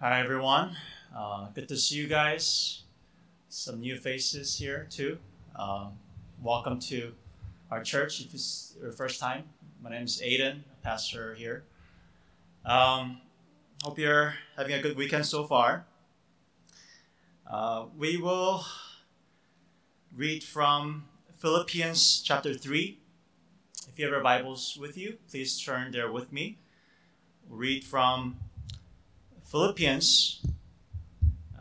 Hi, everyone. Uh, good to see you guys. Some new faces here, too. Um, welcome to our church if it's your first time. My name is Aiden, pastor here. Um, hope you're having a good weekend so far. Uh, we will read from Philippians chapter 3. If you have your Bibles with you, please turn there with me. Read from Philippians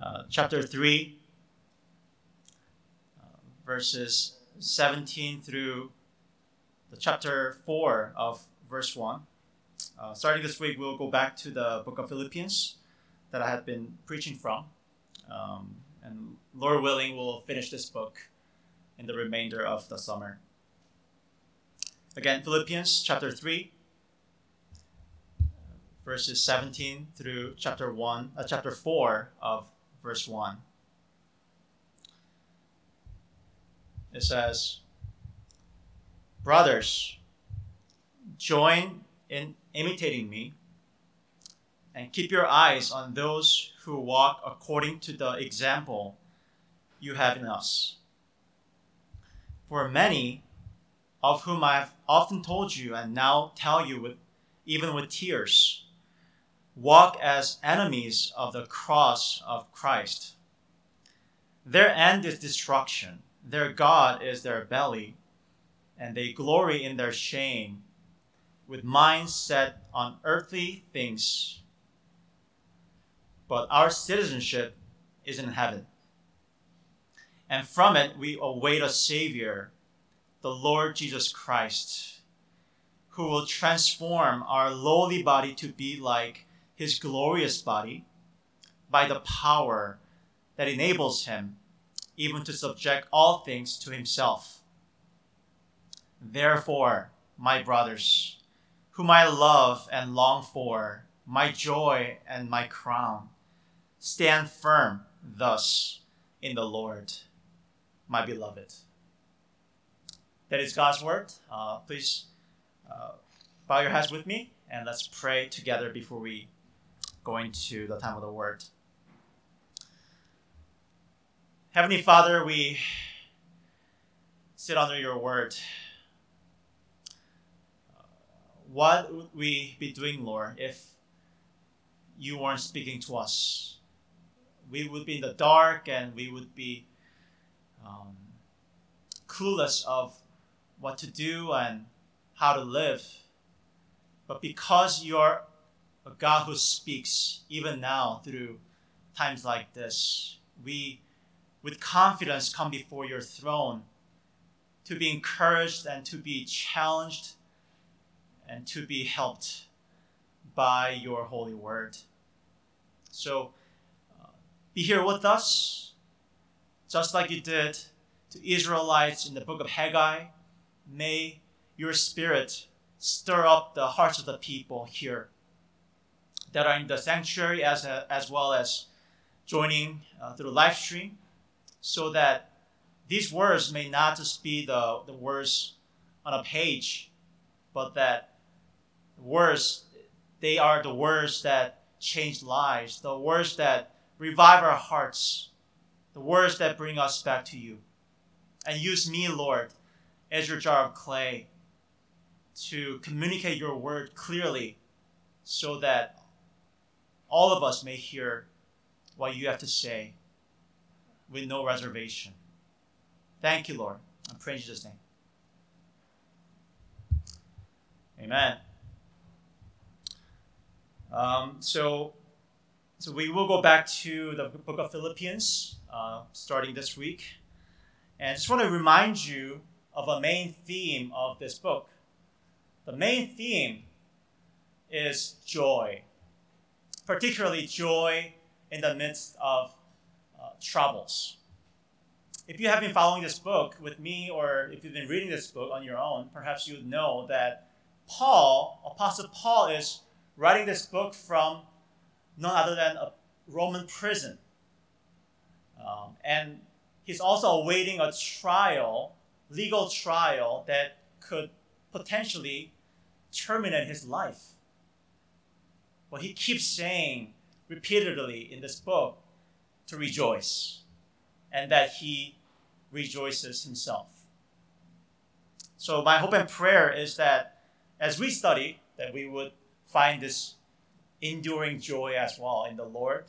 uh, chapter 3, uh, verses 17 through the chapter 4 of verse 1. Uh, starting this week, we'll go back to the book of Philippians that I had been preaching from. Um, and Lord willing, we'll finish this book in the remainder of the summer. Again, Philippians chapter 3, verses 17 through chapter 1 uh, chapter 4 of verse 1 it says brothers join in imitating me and keep your eyes on those who walk according to the example you have in us. For many of whom I have often told you and now tell you with even with tears walk as enemies of the cross of Christ. Their end is destruction, their God is their belly, and they glory in their shame, with minds set on earthly things. But our citizenship is in heaven, and from it we await a Savior, the Lord Jesus Christ, who will transform our lowly body to be like his glorious body by the power that enables him even to subject all things to himself. Therefore, my brothers, whom I love and long for, my joy and my crown, stand firm thus in the Lord, my beloved. That is God's word. Uh, please uh, bow your heads with me and let's pray together before we going to the time of the word. Heavenly Father, we sit under your word. What would we be doing, Lord, if you weren't speaking to us? We would be in the dark and we would be um, clueless of what to do and how to live. But because you're a God who speaks even now through times like this. We, with confidence, come before your throne to be encouraged and to be challenged and to be helped by your holy word. So, uh, be here with us, just like you did to Israelites in the book of Haggai. May your spirit stir up the hearts of the people here that are in the sanctuary as, a, as well as joining uh, through live stream so that these words may not just be the, the words on a page, but that words, they are the words that change lives, the words that revive our hearts, the words that bring us back to you. And use me, Lord, as your jar of clay to communicate your word clearly so that all of us may hear what you have to say with no reservation. Thank you, Lord. I pray in Jesus' name. Amen. Um, so, so we will go back to the book of Philippians uh, starting this week. And I just want to remind you of a main theme of this book. The main theme is joy particularly joy in the midst of uh, troubles. If you have been following this book with me, or if you've been reading this book on your own, perhaps you know that Paul, Apostle Paul, is writing this book from none other than a Roman prison. Um, and he's also awaiting a trial, legal trial, that could potentially terminate his life. But he keeps saying, repeatedly in this book to rejoice and that he rejoices himself. So my hope and prayer is that as we study, that we would find this enduring joy as well in the Lord,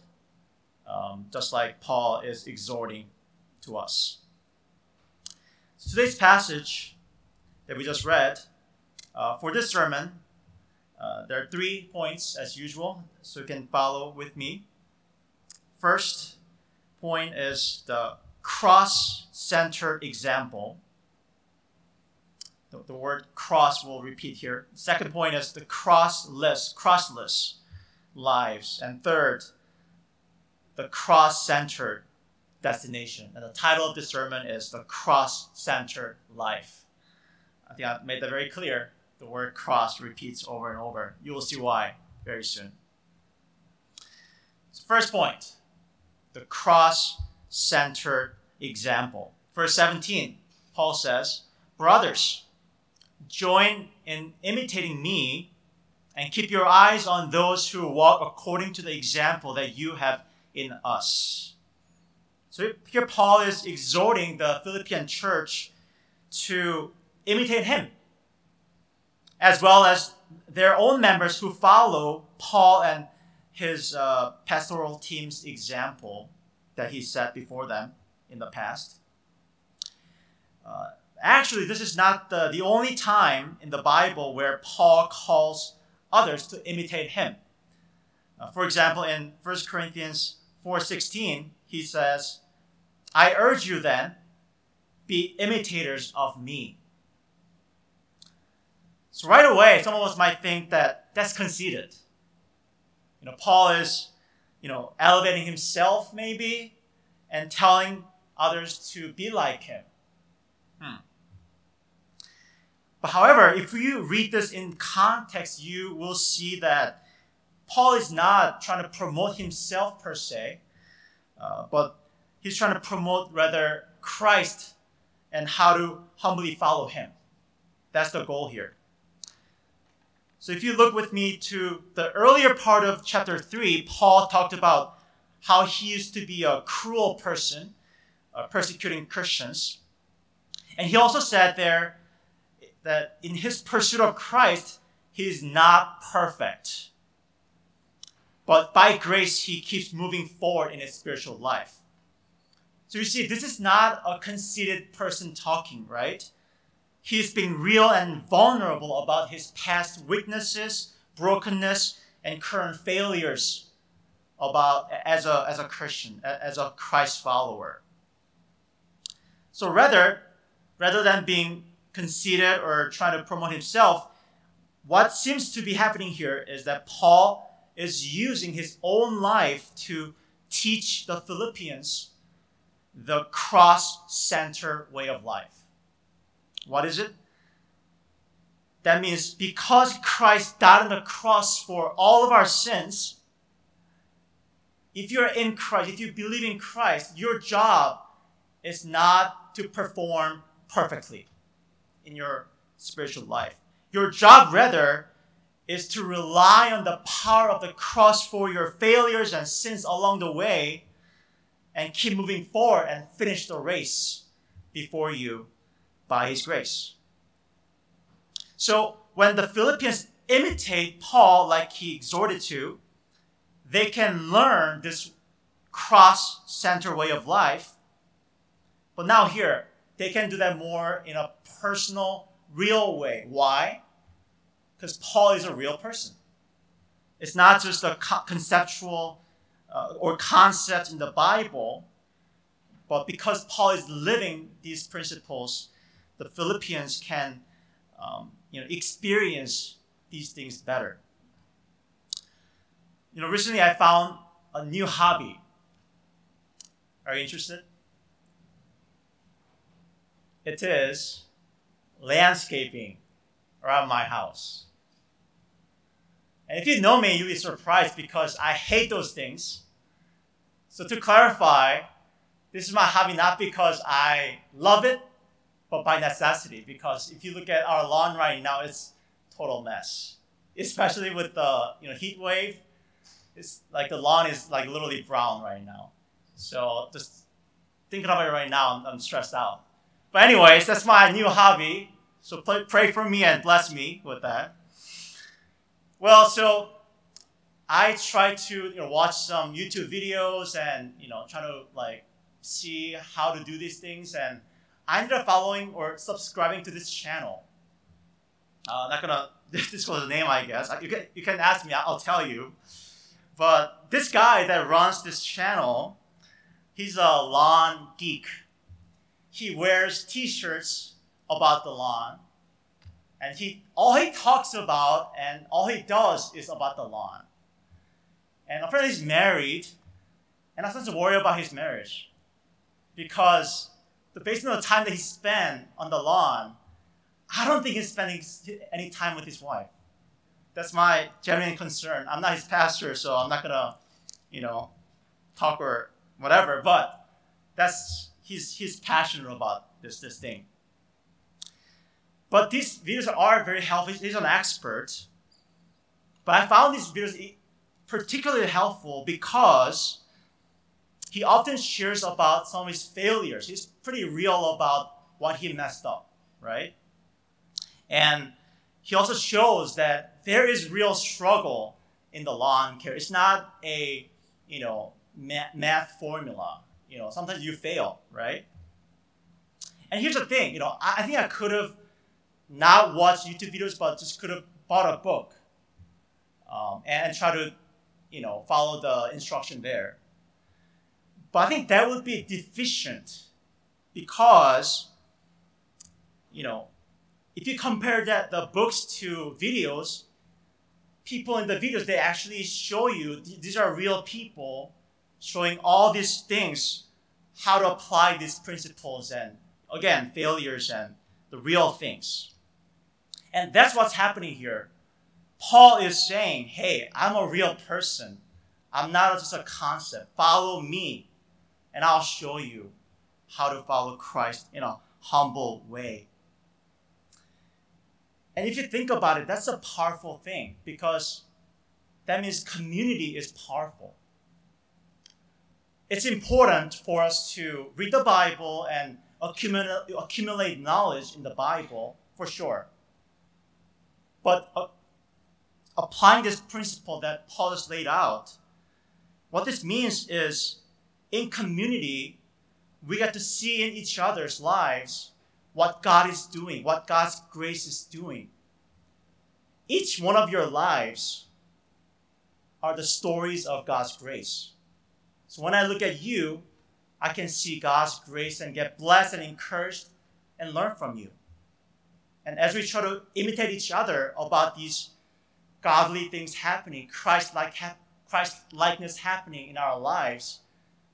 um, just like Paul is exhorting to us. Today's passage that we just read, uh, for this sermon, uh, there are three points as usual, so you can follow with me. First point is the cross centered example. The, the, word cross will repeat here. Second point is the crossless, crossless lives. And third, the cross centered destination. And the title of this sermon is The Cross Centered Life. I think I've made that very clear. The word cross repeats over and over. You will see why very soon. So first point the cross centered example. Verse 17, Paul says, Brothers, join in imitating me and keep your eyes on those who walk according to the example that you have in us. So here Paul is exhorting the Philippian church to imitate him, as well as their own members who follow Paul and his uh, pastoral team's example that he set before them in the past. Uh, actually, this is not the, the only time in the Bible where Paul calls others to imitate him. Uh, for example, in 1 Corinthians 4:16, he says, I urge you then, be imitators of me. So right away, some of us might think that that's conceited. You know, Paul is, you know, elevating himself maybe and telling others to be like him. Hmm. But however, if you read this in context, you will see that Paul is not trying to promote himself per se, uh, but he's trying to promote rather Christ and how to humbly follow him. That's the goal here. So if you look with me to the earlier part of chapter 3, Paul talked about how he used to be a cruel person, uh, persecuting Christians. And he also said there that in his pursuit of Christ, he is not perfect. But by grace, he keeps moving forward in his spiritual life. So you see, this is not a conceited person talking, right? He's being real and vulnerable about his past weaknesses, brokenness, and current failures about as a, as a Christian, as a Christ follower. So rather, rather than being conceited or trying to promote himself, what seems to be happening here is that Paul is using his own life to teach the Philippians the cross center way of life. What is it? That means because Christ died on the cross for all of our sins, if you're in Christ, if you believe in Christ, your job is not to perform perfectly in your spiritual life. Your job, rather, is to rely on the power of the cross for your failures and sins along the way and keep moving forward and finish the race before you by His grace. So when the Philippians imitate Paul like he exhorted to, they can learn this cross center way of life. But now, here, they can do that more in a personal, real way. Why? Because Paul is a real person. It's not just a conceptual uh, or concept in the Bible, but because Paul is living these principles, the Philippians can um, you know, experience these things better. You know, recently I found a new hobby. Are you interested? It is landscaping around my house. And if you know me, you'll be surprised because I hate those things. So to clarify, this is my hobby not because I love it, but by necessity. Because if you look at our lawn right now, it's total mess. Especially with the you know heat wave, it's like the lawn is like literally brown right now. So just thinking about it right now, I'm, stressed out. But anyways, that's my new hobby. So pray, pray for me and bless me with that. Well, so I try to you know watch some YouTube videos and you know try to like see how to do these things and I ended up following or subscribing to this channel. Uh, I'm not gonna disclose the name, I guess. You can you can ask me, I'll tell you. But this guy that runs this channel, he's a lawn geek. He wears T-shirts about the lawn, and he all he talks about and all he does is about the lawn. And apparently he's married, and I started to worry about his marriage because based on the time that he spent on the lawn, I don't think he's spending any time with his wife. That's my genuine concern. I'm not his pastor, so I'm not gonna, you know, talk or whatever. But that's he's he's passionate about this this thing. But these videos are very helpful. He's an expert. But I found these videos particularly helpful because he often shares about some of his failures. He's pretty real about what he messed up, right? And he also shows that there is real struggle in the lawn care. It's not a, you know, math formula. You know, sometimes you fail, right? And here's the thing, you know, I think I could have not watched YouTube videos, but just could have bought a book um, and try to, you know, follow the instruction there. But I think that would be deficient because, you know, if you compare that the books to videos, people in the videos they actually show you these are real people showing all these things, how to apply these principles and again failures and the real things. And that's what's happening here. Paul is saying, hey, I'm a real person. I'm not just a concept. Follow me and I'll show you how to follow Christ in a humble way. And if you think about it, that's a powerful thing because that means community is powerful. It's important for us to read the Bible and accumulate, knowledge in the Bible for sure. But uh, applying this principle that Paul has laid out, what this means is in community, we get to see in each other's lives what God is doing, what God's grace is doing. Each one of your lives are the stories of God's grace. So when I look at you, I can see God's grace and get blessed and encouraged and learn from you. And as we try to imitate each other about these godly things happening, Christ-like Christ likeness happening in our lives,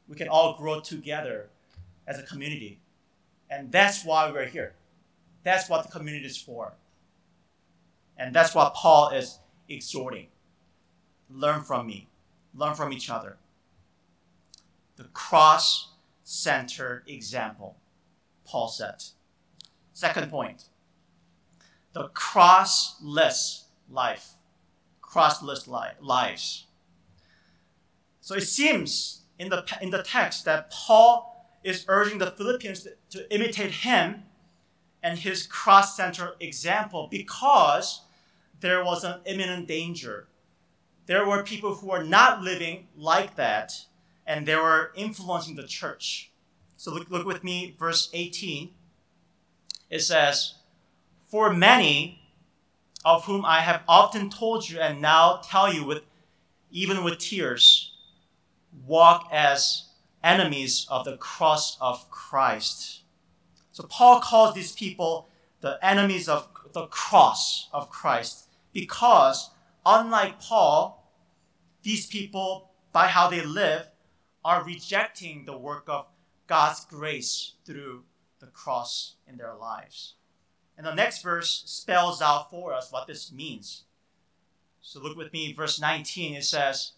we can all grow together as a community. And that's why we're here. That's what the community is for. And that's what Paul is exhorting. Learn from me, learn from each other. The cross centered example, Paul said. Second point the crossless life. Crossless li- lives. So it seems in the, in the text that Paul is urging the Philippians to, to imitate him and his cross centered example because there was an imminent danger. There were people who were not living like that, and they were influencing the church. So look, look with me, verse 18. It says, For many of whom I have often told you and now tell you with even with tears, walk as enemies of the cross of Christ. So Paul calls these people the enemies of the cross of Christ because, unlike Paul, these people, by how they live, are rejecting the work of God's grace through the cross in their lives. And the next verse spells out for us what this means. So look with me, verse 19, it says,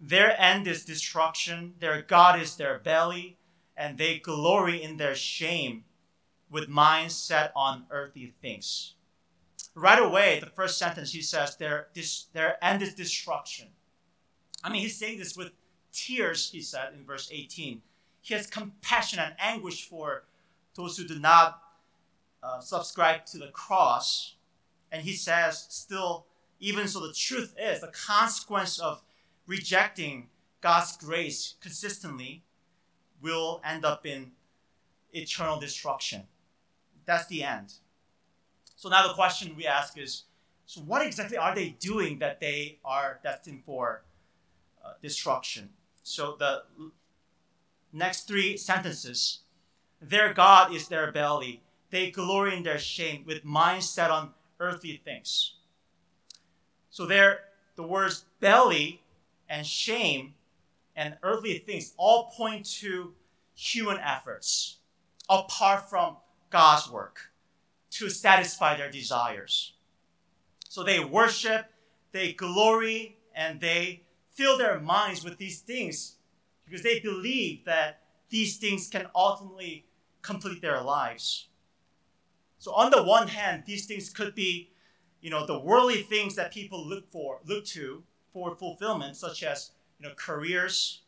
their end is destruction, their God is their belly, and they glory in their shame with minds set on earthly things. Right away, the first sentence he says, their, their end is destruction. I mean, he's saying this with tears, he said in verse 18. He has compassion and anguish for those who do not uh, subscribe to the cross. And he says, still, even so, the truth is the consequence of rejecting God's grace consistently will end up in eternal destruction. That's the end. So now the question we ask is so what exactly are they doing that they are destined for uh, destruction? So the next three sentences their God is their belly. They glory in their shame with minds set on earthly things. So there, the words belly and shame and earthly things all point to human efforts apart from God's work to satisfy their desires. So they worship, they glory, and they fill their minds with these things because they believe that these things can ultimately complete their lives. So on the one hand, these things could be, you know, the worldly things that people look for, look to for fulfillment, such as, you know, careers,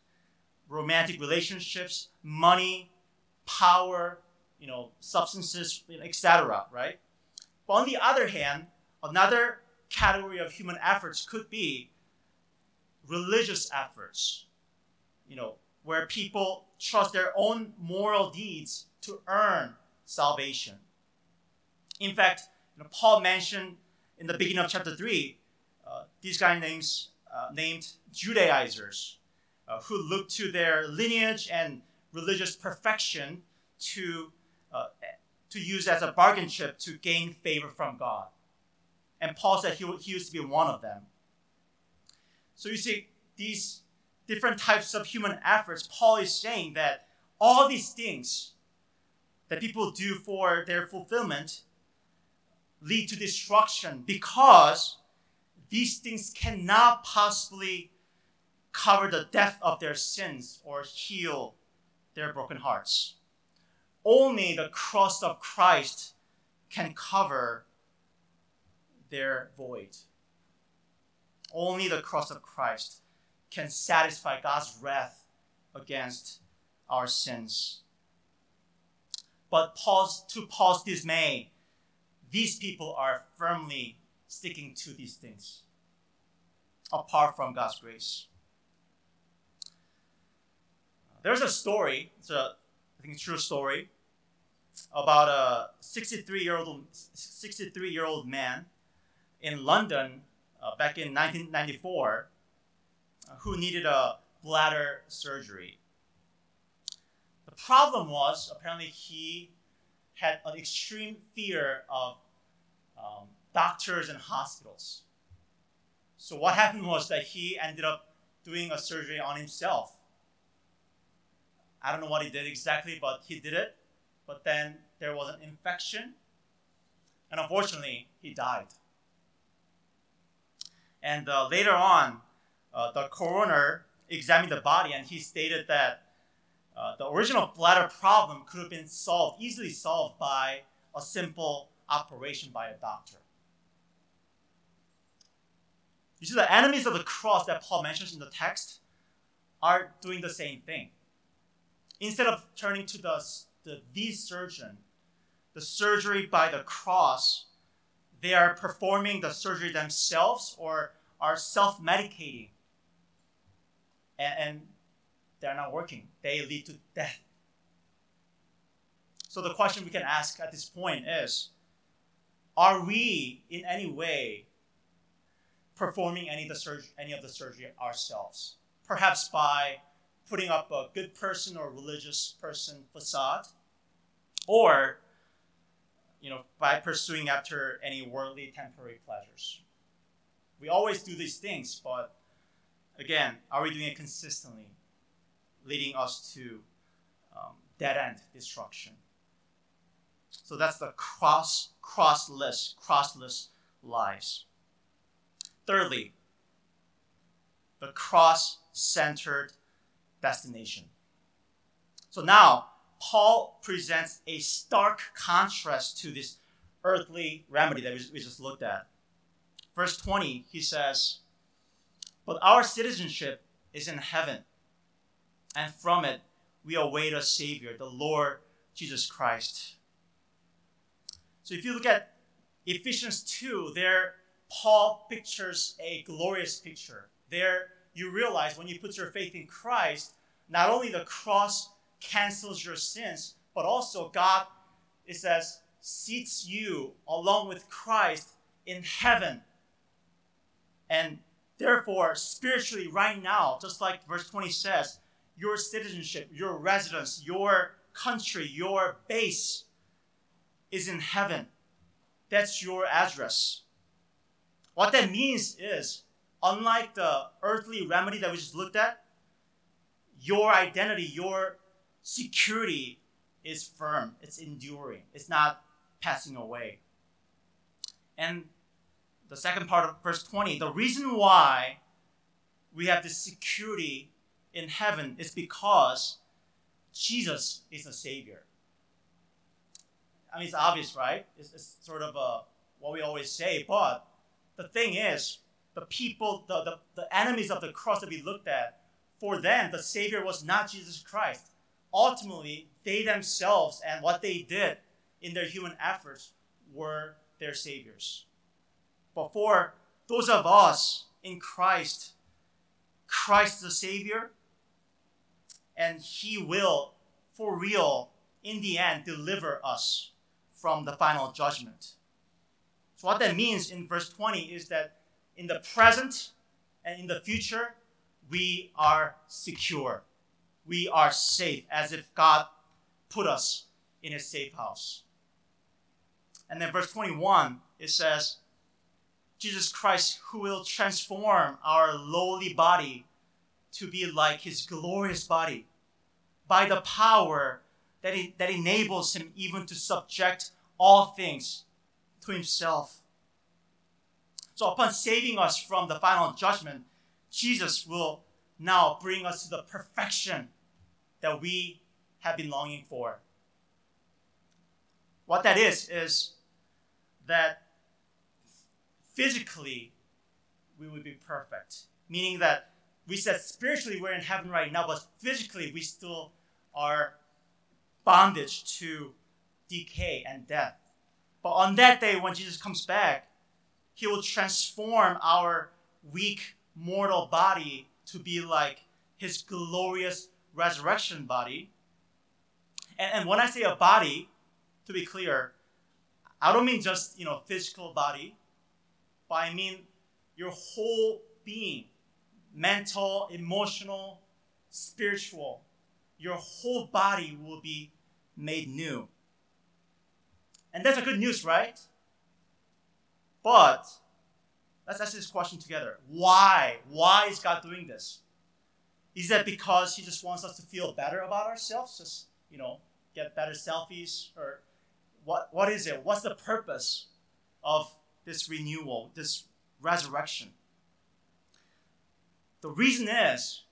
romantic relationships, money, power, you know, substances, etc. Right? But on the other hand, another category of human efforts could be religious efforts. You know, where people trust their own moral deeds to earn salvation. In fact, you know, Paul mentioned in the beginning of chapter three, uh, these guys names uh, named Judaizers, uh, who look to their lineage and religious perfection to uh, to use as a bargain chip to gain favor from God. And Paul said he, he used to be one of them. So you see, these different types of human efforts, Paul is saying that all these things that people do for their fulfillment lead to destruction because these things cannot possibly cover the depth of their sins or heal their broken hearts only the cross of Christ can cover their void. Only the cross of Christ can satisfy God's wrath against our sins. But Paul's, to Paul's dismay, these people are firmly sticking to these things apart from God's grace. There's a story, it's a, I think, a true story about a 63 year old 63 year old man in London uh, back in 1994 uh, who needed a bladder surgery. The problem was apparently he had an extreme fear of um, doctors and hospitals. So what happened was that he ended up doing a surgery on himself. I don't know what he did exactly, but he did it but then there was an infection, and unfortunately, he died. And uh, later on, uh, the coroner examined the body and he stated that uh, the original bladder problem could have been solved, easily solved by a simple operation by a doctor. You see, the enemies of the cross that Paul mentions in the text are doing the same thing. Instead of turning to the the, the surgeon, the surgery by the cross, they are performing the surgery themselves or are self medicating. And, and they're not working, they lead to death. So the question we can ask at this point is Are we in any way performing any of the, surg- any of the surgery ourselves? Perhaps by putting up a good person or religious person facade, or you know by pursuing after any worldly temporary pleasures. We always do these things, but again, are we doing it consistently, leading us to um, dead end destruction? So that's the cross crossless crossless lives. Thirdly, the cross centered destination. So now, Paul presents a stark contrast to this earthly remedy that we just looked at. Verse 20, he says, But our citizenship is in heaven. And from it, we await a Savior, the Lord Jesus Christ. So if you look at Ephesians 2, there Paul pictures a glorious picture. There you realize when you put your faith in Christ, not only the cross cancels your sins, but also God, it says, seats you along with Christ in heaven. And therefore, spiritually, right now, just like verse 20 says, your citizenship, your residence, your country, your base is in heaven. That's your address. What that means is, unlike the earthly remedy that we just looked at, your identity, your security is firm, it's enduring, it's not passing away. And the second part of verse 20, the reason why we have this security in heaven is because Jesus is a Savior. I mean, it's obvious, right? It's, it's sort of a, what we always say, but the thing is, the people, the, the, the enemies of the cross that we looked at, for them, the Savior was not Jesus Christ. Ultimately, they themselves and what they did in their human efforts were their Saviors. But for those of us in Christ, Christ is the Savior, and He will, for real, in the end, deliver us from the final judgment. So, what that means in verse 20 is that in the present and in the future, we are secure. We are safe, as if God put us in a safe house. And then, verse 21, it says, Jesus Christ, who will transform our lowly body to be like his glorious body by the power that, he, that enables him even to subject all things to himself. So, upon saving us from the final judgment, Jesus will now bring us to the perfection that we have been longing for. What that is, is that physically we would be perfect, meaning that we said spiritually we're in heaven right now, but physically we still are bondage to decay and death. But on that day, when Jesus comes back, he will transform our weak mortal body to be like his glorious resurrection body. And, and when I say a body, to be clear, I don't mean just you know physical body, but I mean your whole being, mental, emotional, spiritual. Your whole body will be made new. And that's a good news, right? But let's ask this question together. Why? Why is God doing this? Is that because He just wants us to feel better about ourselves? Just, you know, get better selfies? Or what, what is it? What's the purpose of this renewal, this resurrection? The reason is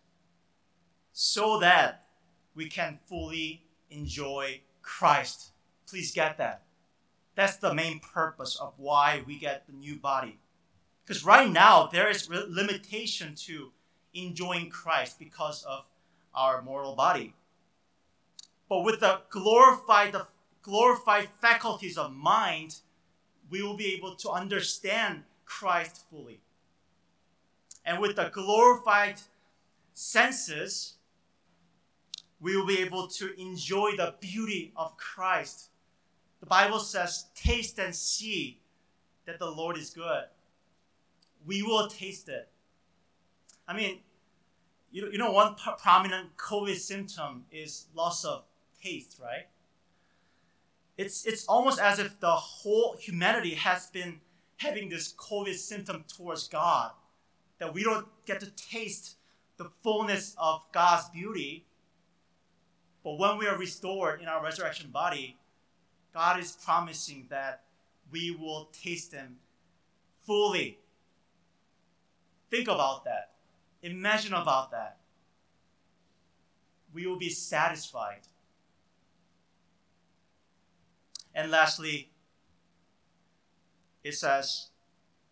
so that we can fully enjoy Christ. Please get that. That's the main purpose of why we get the new body. Because right now, there is limitation to enjoying Christ because of our mortal body. But with the glorified, the glorified faculties of mind, we will be able to understand Christ fully. And with the glorified senses, we will be able to enjoy the beauty of Christ the Bible says, taste and see that the Lord is good. We will taste it. I mean, you, you know, one prominent COVID symptom is loss of taste, right? It's, it's almost as if the whole humanity has been having this COVID symptom towards God, that we don't get to taste the fullness of God's beauty. But when we are restored in our resurrection body, God is promising that we will taste Him fully. Think about that. Imagine about that. We will be satisfied. And lastly, it says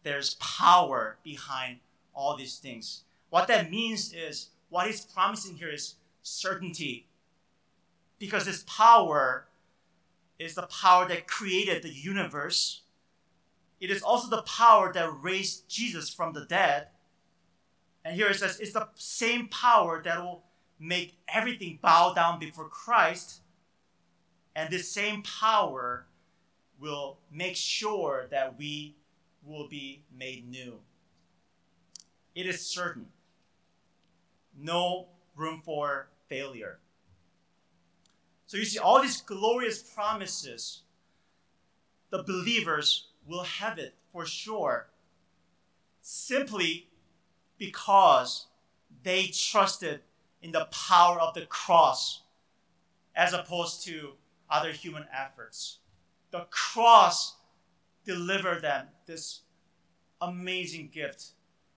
there's power behind all these things. What that means is what he's promising here is certainty. Because this power is the power that created the universe. It is also the power that raised Jesus from the dead. And here it says it's the same power that will make everything bow down before Christ. And this same power will make sure that we will be made new. It is certain. No room for failure. So you see, all these glorious promises, the believers will have it for sure simply because they trusted in the power of the cross as opposed to other human efforts. The cross delivered them this amazing gift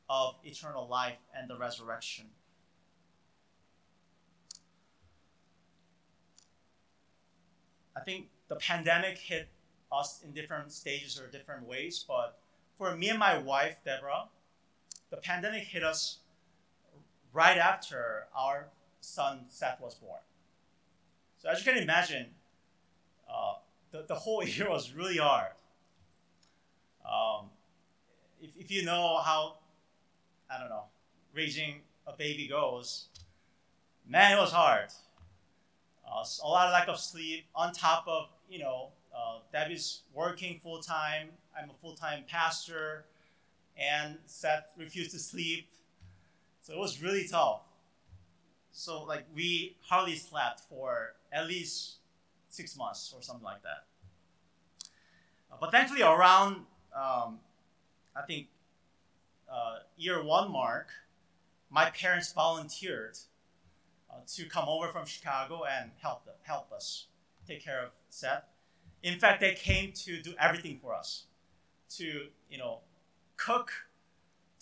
of eternal life and the resurrection. I think the pandemic hit us in different stages or different ways, but for me and my wife, Deborah, the pandemic hit us right after our son Seth was born. So as you can imagine, uh, the, the whole year was really hard. Um, if, if you know how, I don't know, raising a baby goes, man, it was hard. Uh, a lot of lack of sleep on top of, you know, uh, Debbie's working full time. I'm a full time pastor, and Seth refused to sleep. So it was really tough. So, like, we hardly slept for at least six months or something like that. Uh, but thankfully, around um, I think uh, year one mark, my parents volunteered to come over from Chicago and help the, help us take care of Seth. In fact, they came to do everything for us, to you know, cook,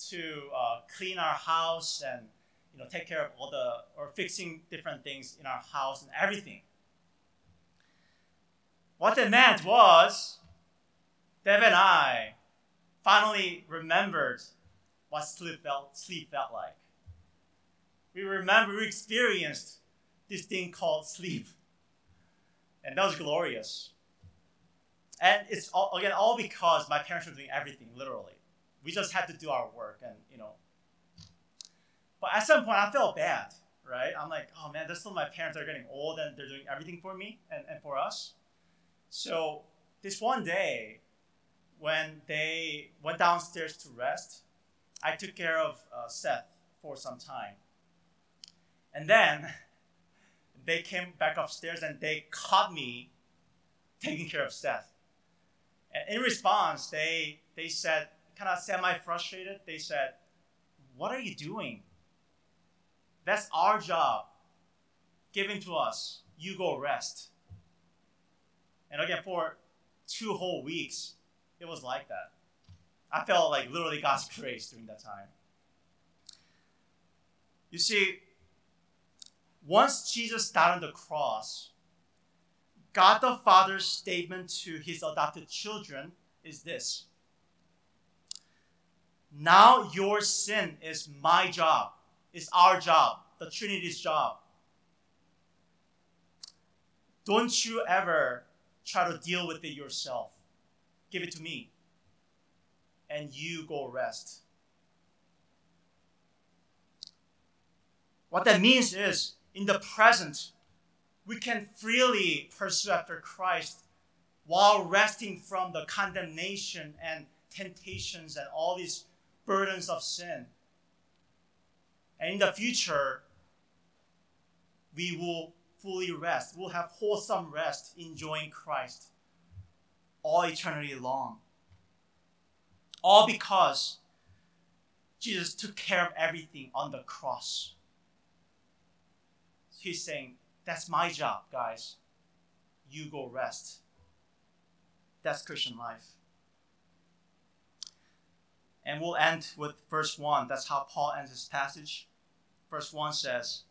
to uh, clean our house, and you know, take care of all the or fixing different things in our house and everything. What they meant was, Deb and I finally remembered what sleep felt, sleep felt like. We remember, we experienced this thing called sleep. And that was glorious. And it's all, again all because my parents were doing everything literally. We just had to do our work and you know. But at some point I felt bad, right? I'm like, oh man, that's still my parents are getting old and they're doing everything for me and, and for us. So this one day, when they went downstairs to rest, I took care of uh, Seth for some time. And then they came back upstairs and they caught me taking care of Seth. And in response, they, they said, kind of semi frustrated, they said, What are you doing? That's our job given to us. You go rest. And again, for two whole weeks, it was like that. I felt like literally God's grace during that time. You see, once Jesus died on the cross, God the Father's statement to his adopted children is this Now your sin is my job, is our job, the Trinity's job. Don't you ever try to deal with it yourself. Give it to me. And you go rest. What that means is, in the present, we can freely pursue after Christ while resting from the condemnation and temptations and all these burdens of sin. And in the future, we will fully rest. We'll have wholesome rest enjoying Christ all eternity long. All because Jesus took care of everything on the cross. He's saying, That's my job, guys. You go rest. That's Christian life. And we'll end with verse 1. That's how Paul ends his passage. Verse 1 says,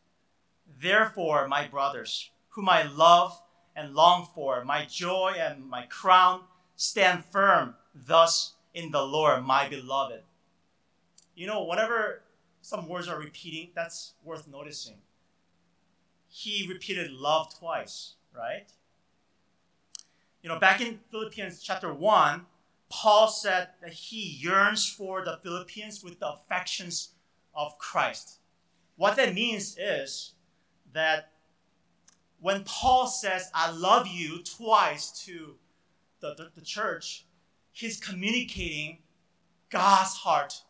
Therefore, my brothers, whom I love and long for, my joy and my crown. Stand firm thus in the Lord, my beloved. You know, whenever some words are repeating, that's worth noticing. He repeated love twice, right? You know, back in Philippians chapter 1, Paul said that he yearns for the Philippians with the affections of Christ. What that means is that when Paul says, I love you twice to the, the, the church, he's communicating God's heart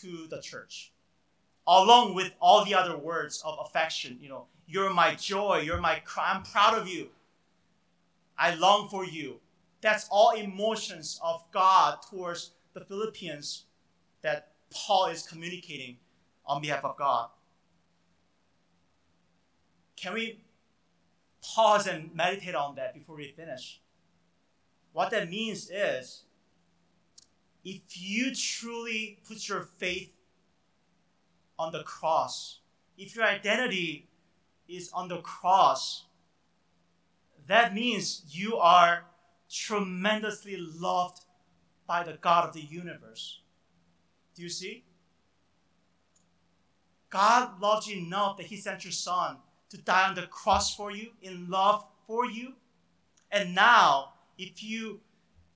to the church, along with all the other words of affection. You know, you're my joy, you're my cry, I'm proud of you. I long for you. That's all emotions of God towards the Philippians that Paul is communicating on behalf of God. Can we pause and meditate on that before we finish? What that means is if you truly put your faith on the cross, if your identity is on the cross, that means you are tremendously loved by the God of the universe. Do you see? God loved you enough that He sent your Son to die on the cross for you, in love for you. And now, if you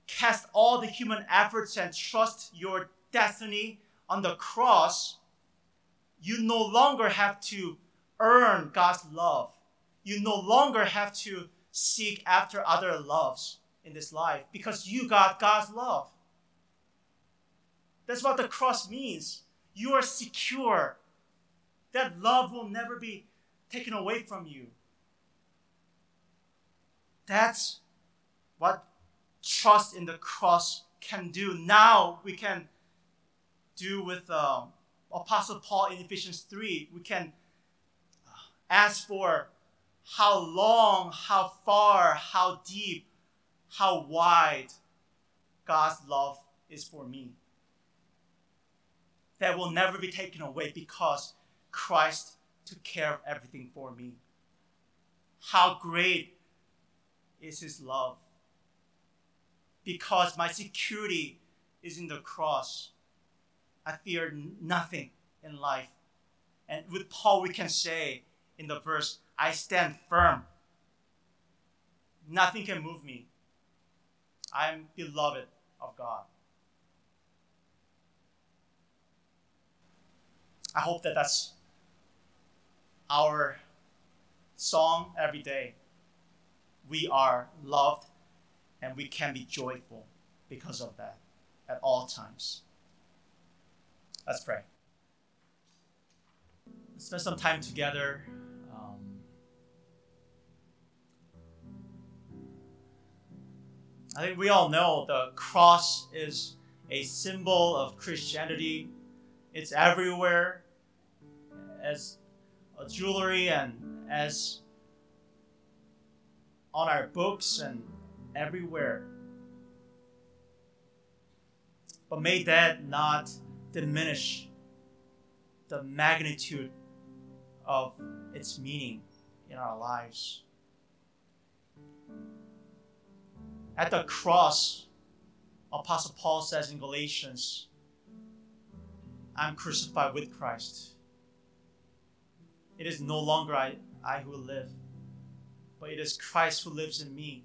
cast all the human efforts and trust your destiny on the cross, you no longer have to earn God's love. You no longer have to seek after other loves in this life because you got God's love. That's what the cross means. You are secure. That love will never be taken away from you. That's what trust in the cross can do. Now we can do with um, Apostle Paul in Ephesians 3. We can uh, ask for how long, how far, how deep, how wide God's love is for me. That will never be taken away because Christ took care of everything for me. How great is His love because my security is in the cross. I fear nothing in life. And with Paul, we can say in the verse, I stand firm. Nothing can move me. I am beloved of God. I hope that that's our song every day. We are loved and we can be joyful because of that at all times. Let's pray. Let's spend some time together. Um, I think we all know the cross is a symbol of Christianity. It's everywhere as a jewelry and as on our books and everywhere. But may that not diminish the magnitude of its meaning in our lives. At the cross, Apostle Paul says in Galatians, I'm crucified with Christ. It is no longer I, I who live, but it is Christ who lives in me.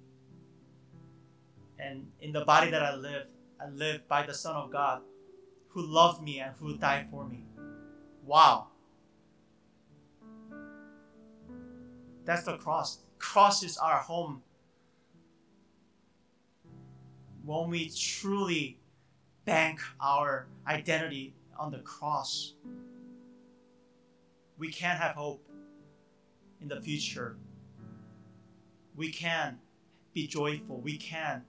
And in the body that I live, I live by the Son of God who loved me and who died for me. Wow. That's the cross. Cross is our home. When we truly bank our identity on the cross, we can have hope in the future. We can be joyful. We can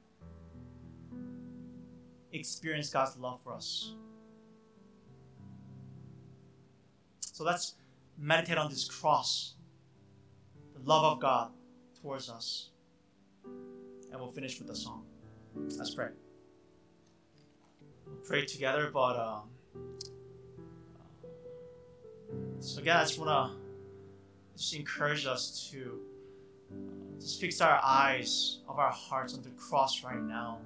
experience God's love for us. So let's meditate on this cross, the love of God towards us. And we'll finish with the song. Let's pray. We'll pray together, but um, so again, I just want to just encourage us to uh, just fix our eyes of our hearts on the cross right now.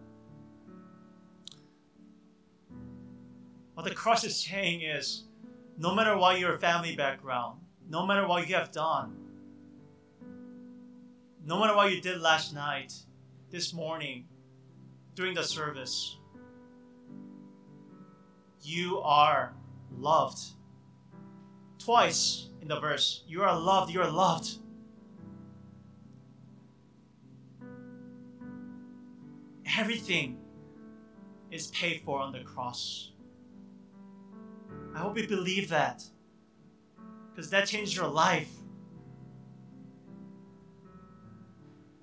What the cross is saying is no matter what your family background, no matter what you have done, no matter what you did last night, this morning, during the service, you are loved. Twice in the verse, you are loved, you are loved. Everything is paid for on the cross. I hope you believe that because that changed your life.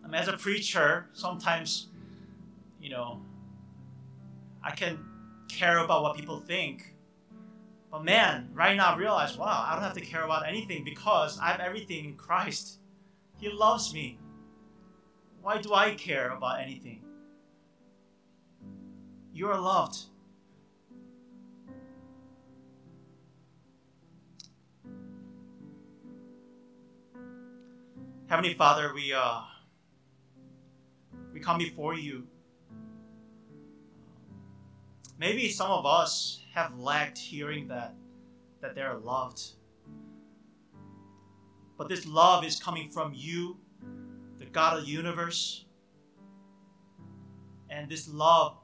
I mean, as a preacher, sometimes, you know, I can care about what people think. But man, right now I realize, wow, I don't have to care about anything because I have everything in Christ. He loves me. Why do I care about anything? You are loved. Heavenly Father, we uh, we come before you. Maybe some of us have lacked hearing that that they are loved. But this love is coming from you, the God of the universe. And this love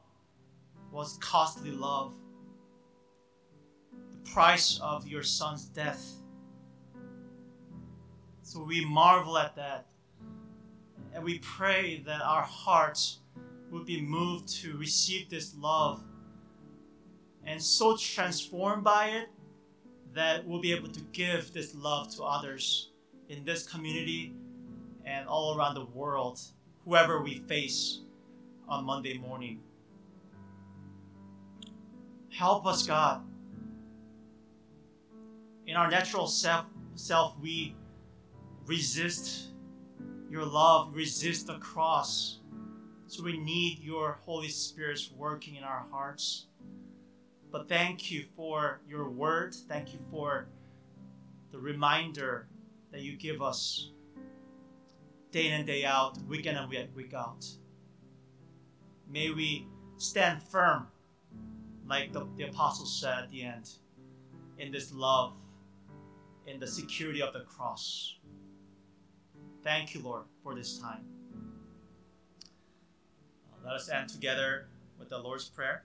was costly love. The price of your son's death. So we marvel at that. And we pray that our hearts will be moved to receive this love and so transformed by it that we'll be able to give this love to others in this community and all around the world, whoever we face on Monday morning. Help us, God. In our natural self, self we resist your love, resist the cross. So we need your Holy Spirit's working in our hearts. But thank you for your word. Thank you for the reminder that you give us day in and day out, week in and week out. May we stand firm, like the, the apostle said at the end, in this love, in the security of the cross. Thank you, Lord, for this time. Uh, let us end together with the Lord's Prayer.